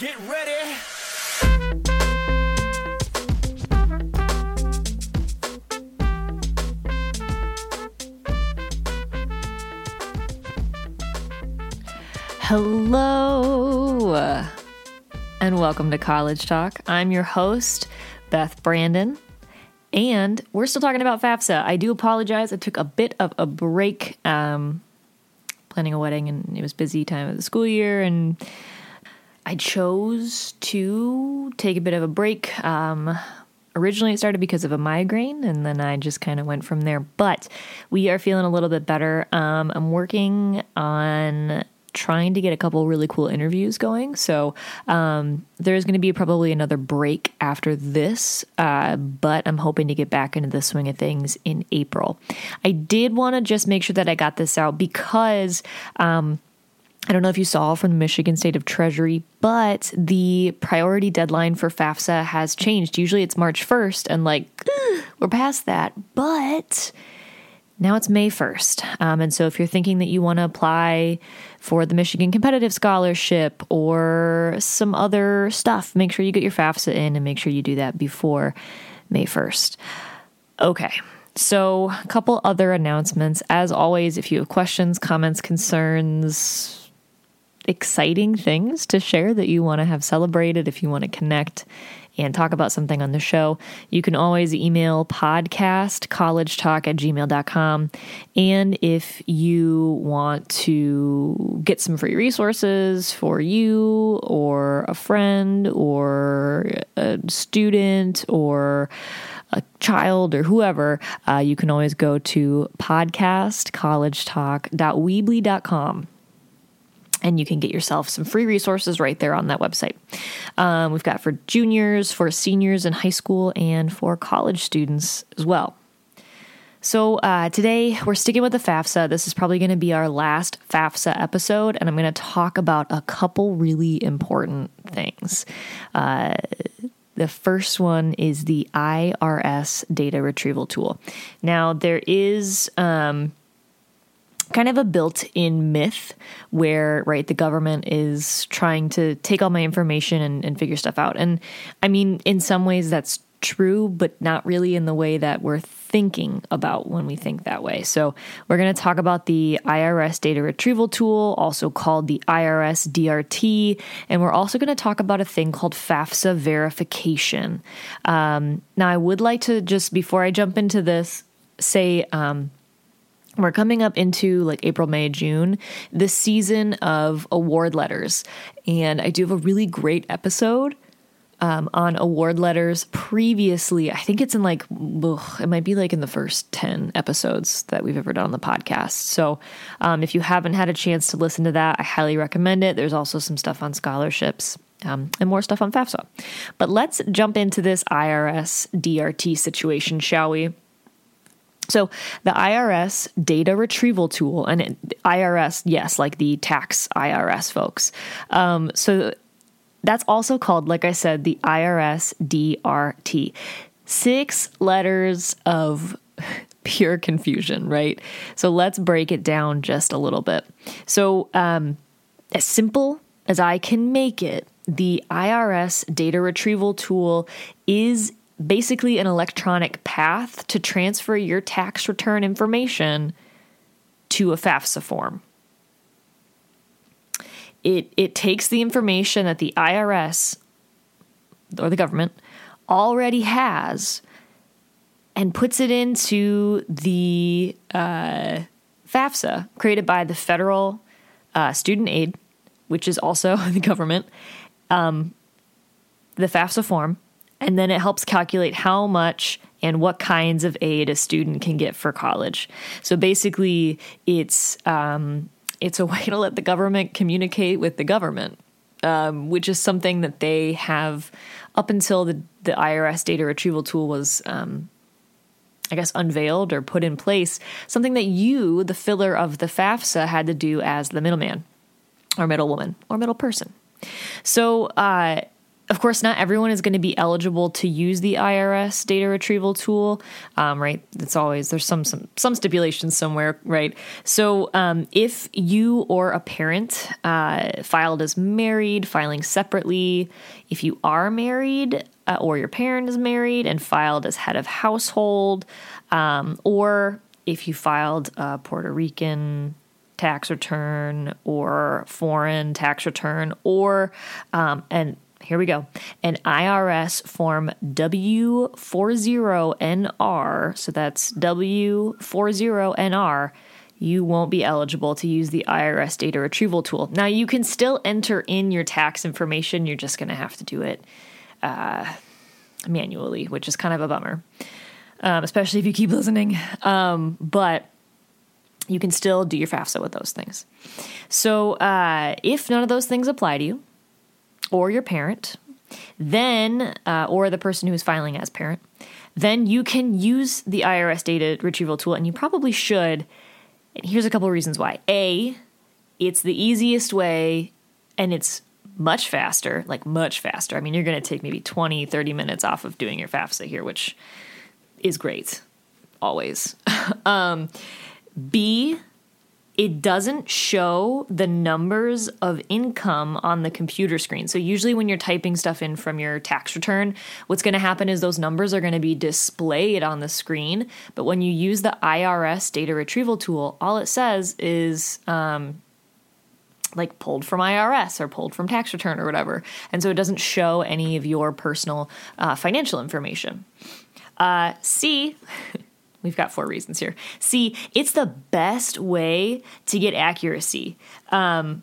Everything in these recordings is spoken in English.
Get ready. Hello, and welcome to College Talk. I'm your host, Beth Brandon, and we're still talking about FAFSA. I do apologize. I took a bit of a break um, planning a wedding, and it was busy time of the school year, and I chose to take a bit of a break. Um, originally, it started because of a migraine, and then I just kind of went from there. But we are feeling a little bit better. Um, I'm working on trying to get a couple really cool interviews going. So um, there's going to be probably another break after this, uh, but I'm hoping to get back into the swing of things in April. I did want to just make sure that I got this out because. Um, I don't know if you saw from the Michigan State of Treasury, but the priority deadline for FAFSA has changed. Usually it's March 1st, and like, we're past that. But now it's May 1st. Um, and so if you're thinking that you want to apply for the Michigan Competitive Scholarship or some other stuff, make sure you get your FAFSA in and make sure you do that before May 1st. Okay. So, a couple other announcements. As always, if you have questions, comments, concerns, exciting things to share that you want to have celebrated, if you want to connect and talk about something on the show, you can always email podcast collegetalk at gmail.com. And if you want to get some free resources for you or a friend or a student or a child or whoever, uh, you can always go to podcastcollegetalk.weebly.com and you can get yourself some free resources right there on that website. Um, we've got for juniors, for seniors in high school, and for college students as well. So uh, today we're sticking with the FAFSA. This is probably going to be our last FAFSA episode, and I'm going to talk about a couple really important things. Uh, the first one is the IRS data retrieval tool. Now, there is. Um, kind of a built-in myth where right the government is trying to take all my information and, and, figure stuff out. And i mean in some ways that's true but not really in the way that we're thinking about when we think that way. So we're going to talk about the irs data retrieval tool also called the irs drt and we're also going to talk about a thing called fafsa verification. Um, now i would like to just before i jump into this say um, we're coming up into like April, May, June, the season of award letters. And I do have a really great episode um, on award letters previously. I think it's in like, ugh, it might be like in the first 10 episodes that we've ever done on the podcast. So um, if you haven't had a chance to listen to that, I highly recommend it. There's also some stuff on scholarships. Um, and more stuff on FAFSA. But let's jump into this IRS DRT situation, shall we? So the IRS data retrieval tool, and IRS, yes, like the tax IRS folks. Um, so that's also called, like I said, the IRS DRT. Six letters of pure confusion, right? So let's break it down just a little bit. So, um, as simple as I can make it, the IRS data retrieval tool is basically an electronic path to transfer your tax return information to a FAFSA form. It, it takes the information that the IRS or the government already has and puts it into the uh, FAFSA created by the federal uh, student aid, which is also the government, um, the FAFSA form and then it helps calculate how much and what kinds of aid a student can get for college. So basically, it's um, it's a way to let the government communicate with the government, um, which is something that they have up until the the IRS data retrieval tool was. Um, I guess unveiled or put in place something that you, the filler of the FAFSA, had to do as the middleman or middlewoman or middle person. So, uh, of course, not everyone is going to be eligible to use the IRS data retrieval tool, um, right? It's always there's some some some stipulations somewhere, right? So, um, if you or a parent uh, filed as married, filing separately, if you are married uh, or your parent is married and filed as head of household, um, or if you filed a Puerto Rican tax return or foreign tax return or um, and here we go. An IRS Form W40NR, so that's W40NR, you won't be eligible to use the IRS data retrieval tool. Now, you can still enter in your tax information, you're just going to have to do it uh, manually, which is kind of a bummer, um, especially if you keep listening. Um, but you can still do your FAFSA with those things. So, uh, if none of those things apply to you, or your parent, then, uh, or the person who is filing as parent, then you can use the IRS data retrieval tool, and you probably should. And here's a couple of reasons why. A, it's the easiest way, and it's much faster, like much faster. I mean, you're going to take maybe 20, 30 minutes off of doing your FAFSA here, which is great, always. um, B, it doesn't show the numbers of income on the computer screen. So, usually, when you're typing stuff in from your tax return, what's going to happen is those numbers are going to be displayed on the screen. But when you use the IRS data retrieval tool, all it says is, um, like pulled from IRS or pulled from tax return or whatever. And so it doesn't show any of your personal uh, financial information. Uh, C, We've got four reasons here. See, it's the best way to get accuracy. Um,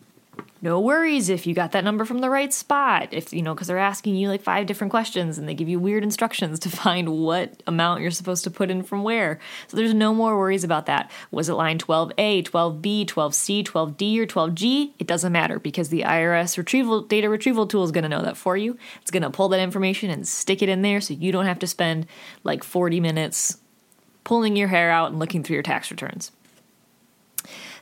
no worries if you got that number from the right spot. If you know, because they're asking you like five different questions and they give you weird instructions to find what amount you're supposed to put in from where. So there's no more worries about that. Was it line 12A, 12B, 12C, 12D, or 12G? It doesn't matter because the IRS retrieval data retrieval tool is going to know that for you. It's going to pull that information and stick it in there so you don't have to spend like 40 minutes pulling your hair out and looking through your tax returns.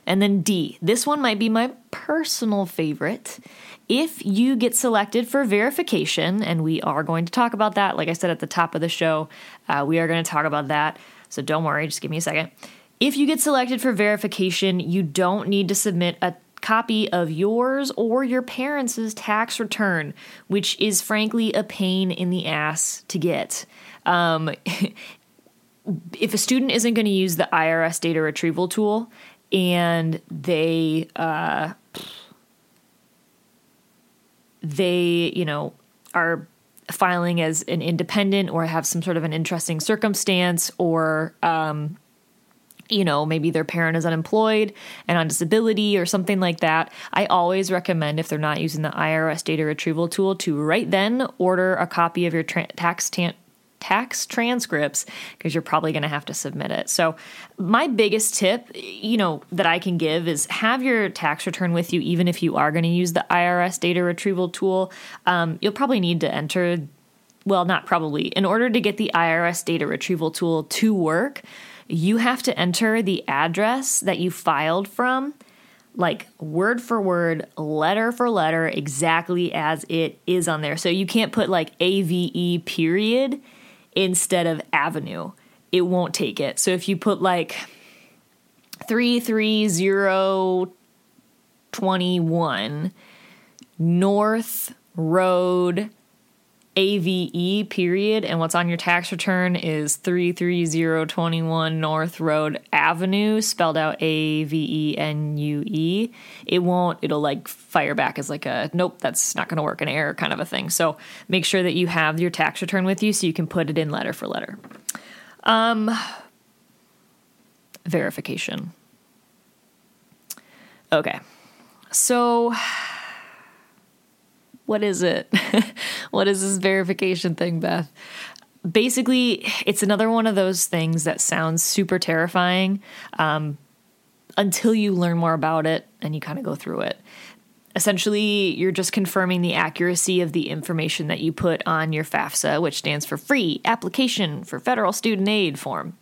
And then D, this one might be my personal favorite. If you get selected for verification, and we are going to talk about that, like I said at the top of the show, uh, we are going to talk about that. So don't worry, just give me a second. If you get selected for verification, you don't need to submit a copy of yours or your parents' tax return, which is frankly a pain in the ass to get. Um, if a student isn't going to use the IRS data retrieval tool and they uh, they you know are filing as an independent or have some sort of an interesting circumstance or um, you know maybe their parent is unemployed and on disability or something like that i always recommend if they're not using the irs data retrieval tool to right then order a copy of your tra- tax tax transcripts because you're probably going to have to submit it. So, my biggest tip, you know, that I can give is have your tax return with you, even if you are going to use the IRS data retrieval tool. Um, you'll probably need to enter, well, not probably, in order to get the IRS data retrieval tool to work, you have to enter the address that you filed from like word for word, letter for letter, exactly as it is on there. So you can't put like AVE period instead of avenue. It won't take it. So if you put like 33021 North Road AVE period and what's on your tax return is 33021 North Road Avenue spelled out A V E N U E. It won't it'll like fire back as like a nope that's not going to work an error kind of a thing. So make sure that you have your tax return with you so you can put it in letter for letter. Um verification. Okay. So what is it? what is this verification thing, Beth? Basically, it's another one of those things that sounds super terrifying um, until you learn more about it and you kind of go through it. Essentially, you're just confirming the accuracy of the information that you put on your FAFSA, which stands for Free Application for Federal Student Aid form.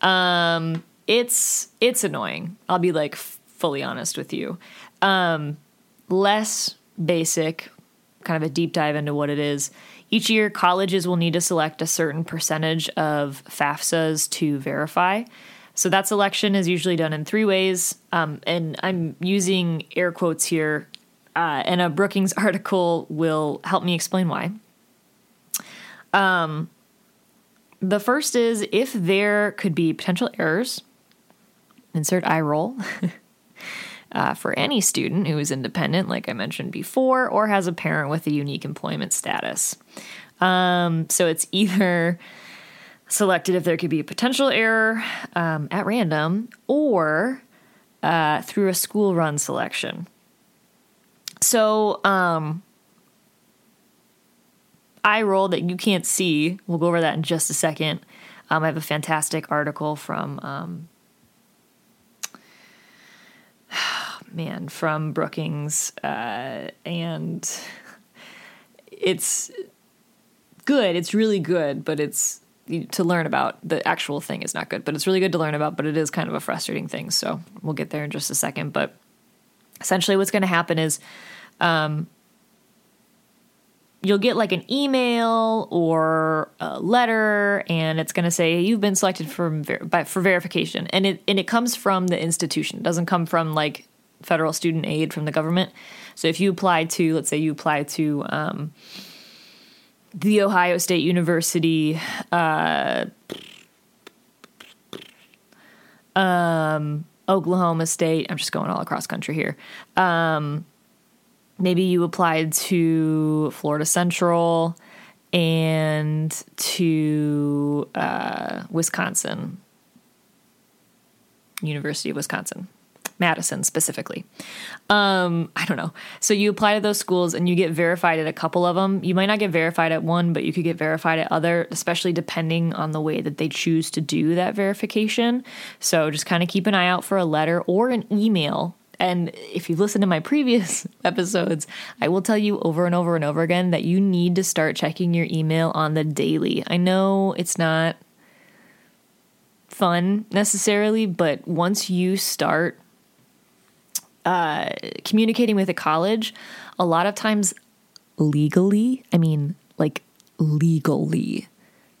Um, it's it's annoying. I'll be like fully honest with you. Um, less basic kind of a deep dive into what it is. Each year, colleges will need to select a certain percentage of FAFSAs to verify. So that selection is usually done in three ways. Um, and I'm using air quotes here, uh, and a Brookings article will help me explain why. Um, the first is if there could be potential errors, insert eye roll. uh, for any student who is independent, like I mentioned before, or has a parent with a unique employment status. Um, so it's either selected if there could be a potential error um, at random or uh, through a school run selection. So, um, eye roll that you can't see, we'll go over that in just a second. Um, I have a fantastic article from um, man, from Brookings, uh, and it's good. It's really good, but it's to learn about. The actual thing is not good, but it's really good to learn about. But it is kind of a frustrating thing. So we'll get there in just a second. But essentially, what's going to happen is. Um, you'll get like an email or a letter and it's going to say you've been selected for for verification and it and it comes from the institution it doesn't come from like federal student aid from the government. So if you apply to, let's say you apply to um, the Ohio State University, uh, um, Oklahoma State, I'm just going all across country here. Um, maybe you applied to Florida Central and to uh, Wisconsin, University of Wisconsin. Madison specifically. Um, I don't know. So you apply to those schools and you get verified at a couple of them. You might not get verified at one, but you could get verified at other, especially depending on the way that they choose to do that verification. So just kind of keep an eye out for a letter or an email and if you've listened to my previous episodes, I will tell you over and over and over again that you need to start checking your email on the daily. I know it's not fun necessarily, but once you start uh, communicating with a college, a lot of times legally, I mean, like legally,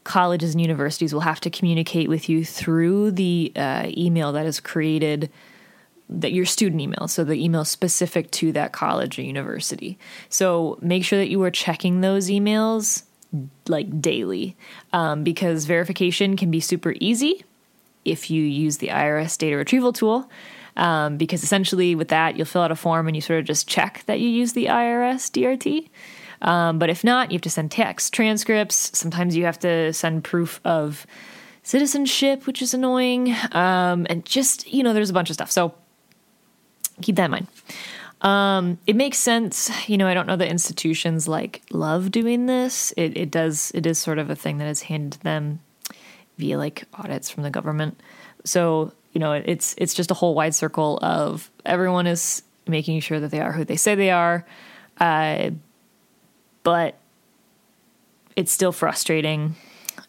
colleges and universities will have to communicate with you through the uh, email that is created that your student email so the email specific to that college or university. So make sure that you are checking those emails like daily um, because verification can be super easy if you use the irs data retrieval tool um, because essentially with that you'll fill out a form and you sort of just check that you use the IRS DRT. Um, but if not, you have to send text transcripts. Sometimes you have to send proof of citizenship, which is annoying. Um, and just, you know, there's a bunch of stuff. So keep that in mind. Um, it makes sense. You know, I don't know that institutions like love doing this. It, it does, it is sort of a thing that is handed to them via like audits from the government. So you know, it's it's just a whole wide circle of everyone is making sure that they are who they say they are, uh, but it's still frustrating.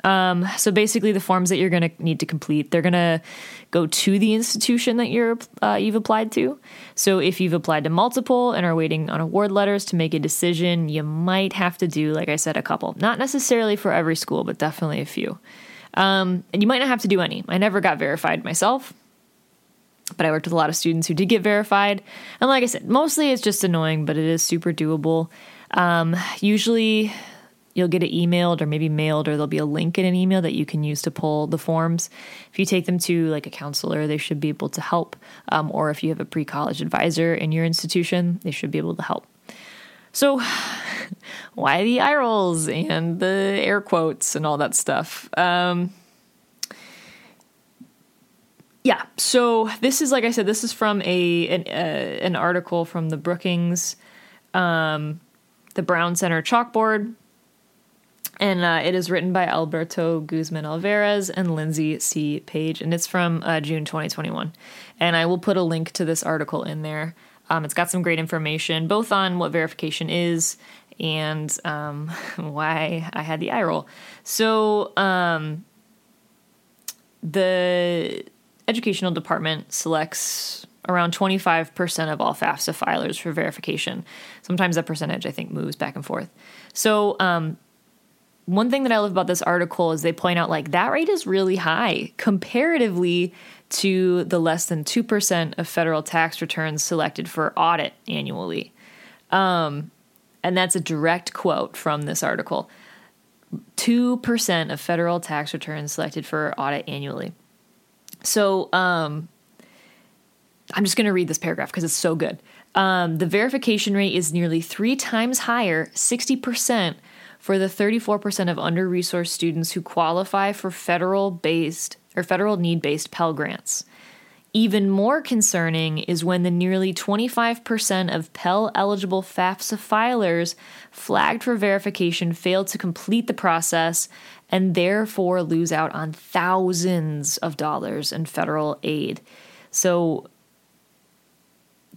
Um, so basically, the forms that you're going to need to complete, they're going to go to the institution that you're uh, you've applied to. So if you've applied to multiple and are waiting on award letters to make a decision, you might have to do, like I said, a couple. Not necessarily for every school, but definitely a few. Um, and you might not have to do any. I never got verified myself, but I worked with a lot of students who did get verified. And like I said, mostly it's just annoying, but it is super doable. Um, usually you'll get it emailed or maybe mailed, or there'll be a link in an email that you can use to pull the forms. If you take them to like a counselor, they should be able to help. Um, or if you have a pre college advisor in your institution, they should be able to help. So, why the eye rolls and the air quotes and all that stuff? Um, yeah, so this is like I said, this is from a an, uh, an article from the Brookings, um, the Brown Center chalkboard, and uh, it is written by Alberto Guzman Alvarez and Lindsay C. Page, and it's from uh, June 2021. And I will put a link to this article in there. Um, it's got some great information, both on what verification is and um, why I had the eye roll. So, um, the educational department selects around 25% of all FAFSA filers for verification. Sometimes that percentage, I think, moves back and forth. So, um, one thing that I love about this article is they point out like that rate is really high comparatively to the less than 2% of federal tax returns selected for audit annually. Um, and that's a direct quote from this article 2% of federal tax returns selected for audit annually. So, um, I'm just going to read this paragraph because it's so good. Um, the verification rate is nearly three times higher, 60%, for the 34% of under resourced students who qualify for federal based or federal need based Pell Grants. Even more concerning is when the nearly 25% of Pell eligible FAFSA filers flagged for verification failed to complete the process and therefore lose out on thousands of dollars in federal aid. So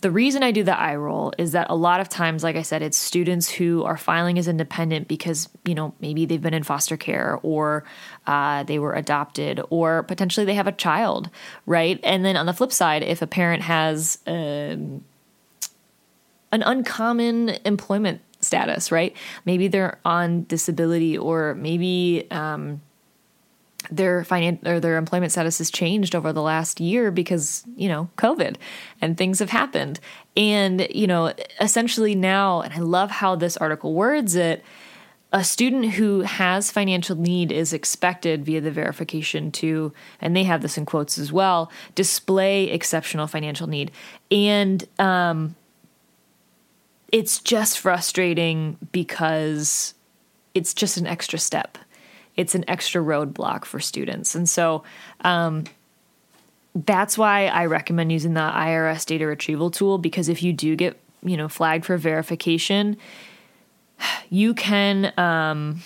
the reason I do the eye roll is that a lot of times, like I said, it's students who are filing as independent because, you know, maybe they've been in foster care or uh, they were adopted or potentially they have a child, right? And then on the flip side, if a parent has um, an uncommon employment status, right? Maybe they're on disability or maybe. Um, their finan- or their employment status has changed over the last year because you know covid and things have happened. And you know essentially now and i love how this article words it a student who has financial need is expected via the verification to and they have this in quotes as well display exceptional financial need. And um, it's just frustrating because it's just an extra step it's an extra roadblock for students. And so um, that's why I recommend using the IRS data retrieval tool because if you do get you know flagged for verification, you can um,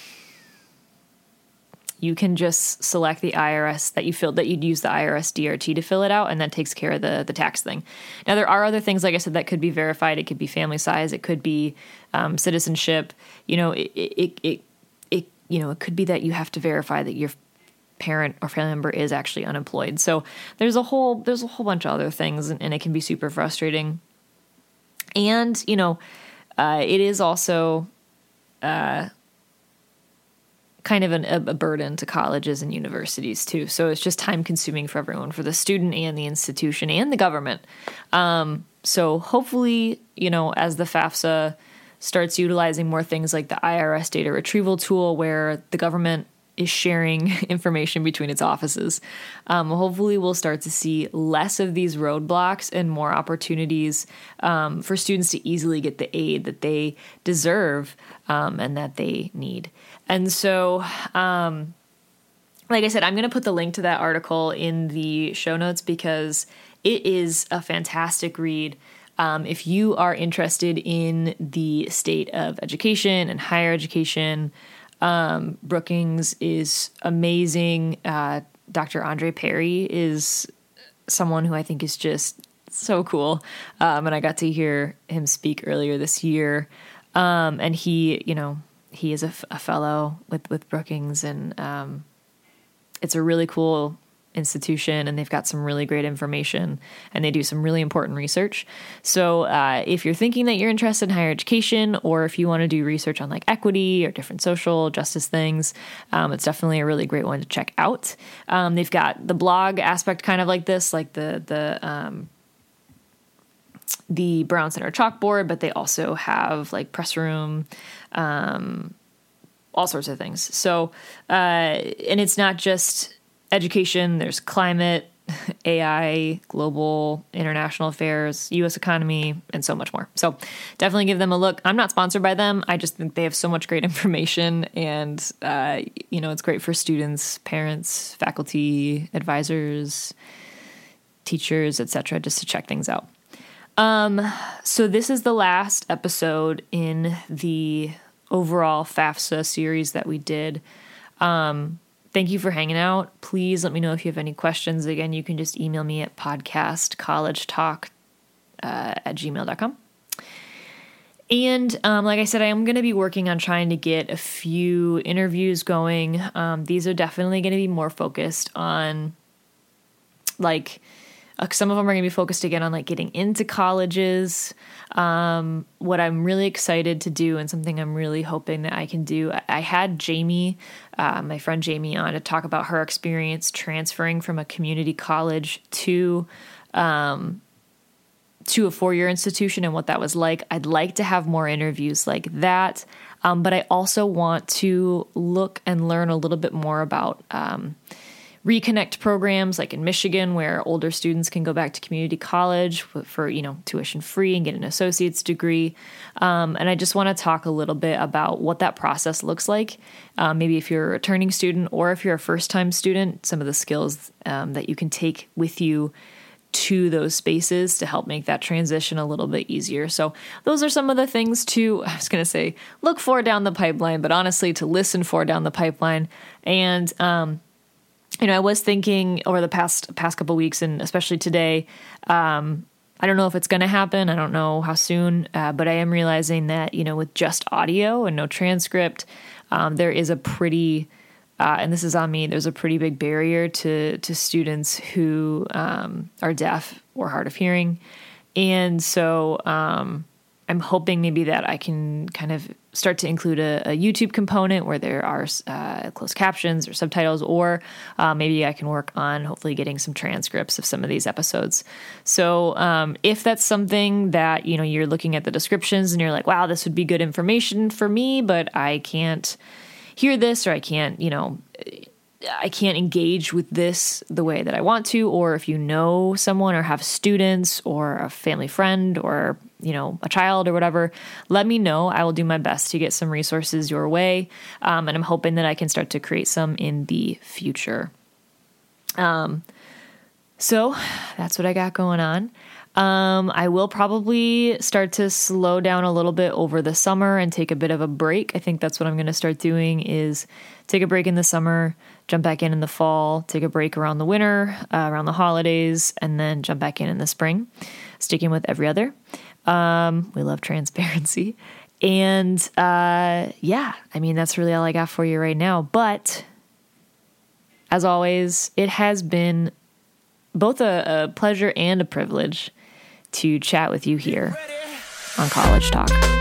you can just select the IRS that you filled that you'd use the IRS DRT to fill it out, and that takes care of the the tax thing. Now there are other things, like I said, that could be verified. It could be family size. It could be um, citizenship. You know, it, it, it you know, it could be that you have to verify that your parent or family member is actually unemployed. So there's a whole there's a whole bunch of other things, and, and it can be super frustrating. And you know, uh, it is also uh, kind of an, a, burden to colleges and universities too. So it's just time consuming for everyone, for the student and the institution and the government. Um, so hopefully, you know, as the FAFSA starts utilizing more things like the IRS data retrieval tool, where the government is sharing information between its offices. Um, hopefully, we'll start to see less of these roadblocks and more opportunities um, for students to easily get the aid that they deserve um, and that they need. And so, um, like I said, I'm going to put the link to that article in the show notes because it is a fantastic read. Um, if you are interested in the state of education and higher education, um, Brookings is amazing. Uh, Dr. Andre Perry is someone who I think is just so cool. Um, and I got to hear him speak earlier this year. Um, and he, you know, he is a, f- a fellow with, with Brookings, and um, it's a really cool institution and they've got some really great information and they do some really important research. So, uh, if you're thinking that you're interested in higher education or if you want to do research on like equity or different social justice things, um, it's definitely a really great one to check out. Um, they've got the blog aspect kind of like this, like the, the, um, the Brown Center chalkboard, but they also have like press room, um, all sorts of things. So, uh, and it's not just education, there's climate, AI, global, international affairs, US economy, and so much more. So definitely give them a look. I'm not sponsored by them. I just think they have so much great information, and uh, you know, it's great for students, parents, faculty, advisors, teachers, etc., just to check things out. Um, so this is the last episode in the overall FAFSA series that we did. Um, thank you for hanging out. Please let me know if you have any questions. Again, you can just email me at podcastcollegetalk uh, at gmail.com. And um, like I said, I am going to be working on trying to get a few interviews going. Um, these are definitely going to be more focused on like Uh, some of them are going to be focused again on like getting into colleges. Um, what I'm really excited to do, and something I'm really hoping that I can do, I, I had Jamie, uh, my friend Jamie, on to talk about her experience transferring from a community college to. Um, to a four year institution and what that was like. I'd like to have more interviews like that. Um, but I also want to look and learn a little bit more about um, reconnect programs like in Michigan where older students can go back to community college for you know tuition free and get an associate's degree um, and I just want to talk a little bit about what that process looks like um, maybe if you're a returning student or if you're a first time student some of the skills um, that you can take with you to those spaces to help make that transition a little bit easier. So, those are some of the things to, I was going to say, look for down the pipeline, but honestly, to listen for down the pipeline. And, um, you know, I was thinking over the past past couple weeks, and especially today. Um, I don't know if it's going to happen. I don't know how soon, uh, but I am realizing that you know, with just audio and no transcript, um, there is a pretty uh, and this is on me. There's a pretty big barrier to to students who um, are deaf or hard of hearing, and so um, I'm hoping maybe that I can kind of start to include a, a YouTube component where there are uh, closed captions or subtitles, or uh, maybe I can work on hopefully getting some transcripts of some of these episodes. So um, if that's something that you know you're looking at the descriptions and you're like, wow, this would be good information for me, but I can't hear this or I can't, you know, I can't engage with this the way that I want to, or if you know someone or have students or a family friend or, you know, a child or whatever, let me know. I will do my best to get some resources your way. Um, and I'm hoping that I can start to create some in the future. Um, so that's what I got going on. Um, I will probably start to slow down a little bit over the summer and take a bit of a break. I think that's what I'm going to start doing is take a break in the summer, jump back in in the fall, take a break around the winter, uh, around the holidays, and then jump back in in the spring, sticking with every other. Um, we love transparency. And uh, yeah, I mean, that's really all I got for you right now. But as always, it has been both a, a pleasure and a privilege to chat with you here on College Talk.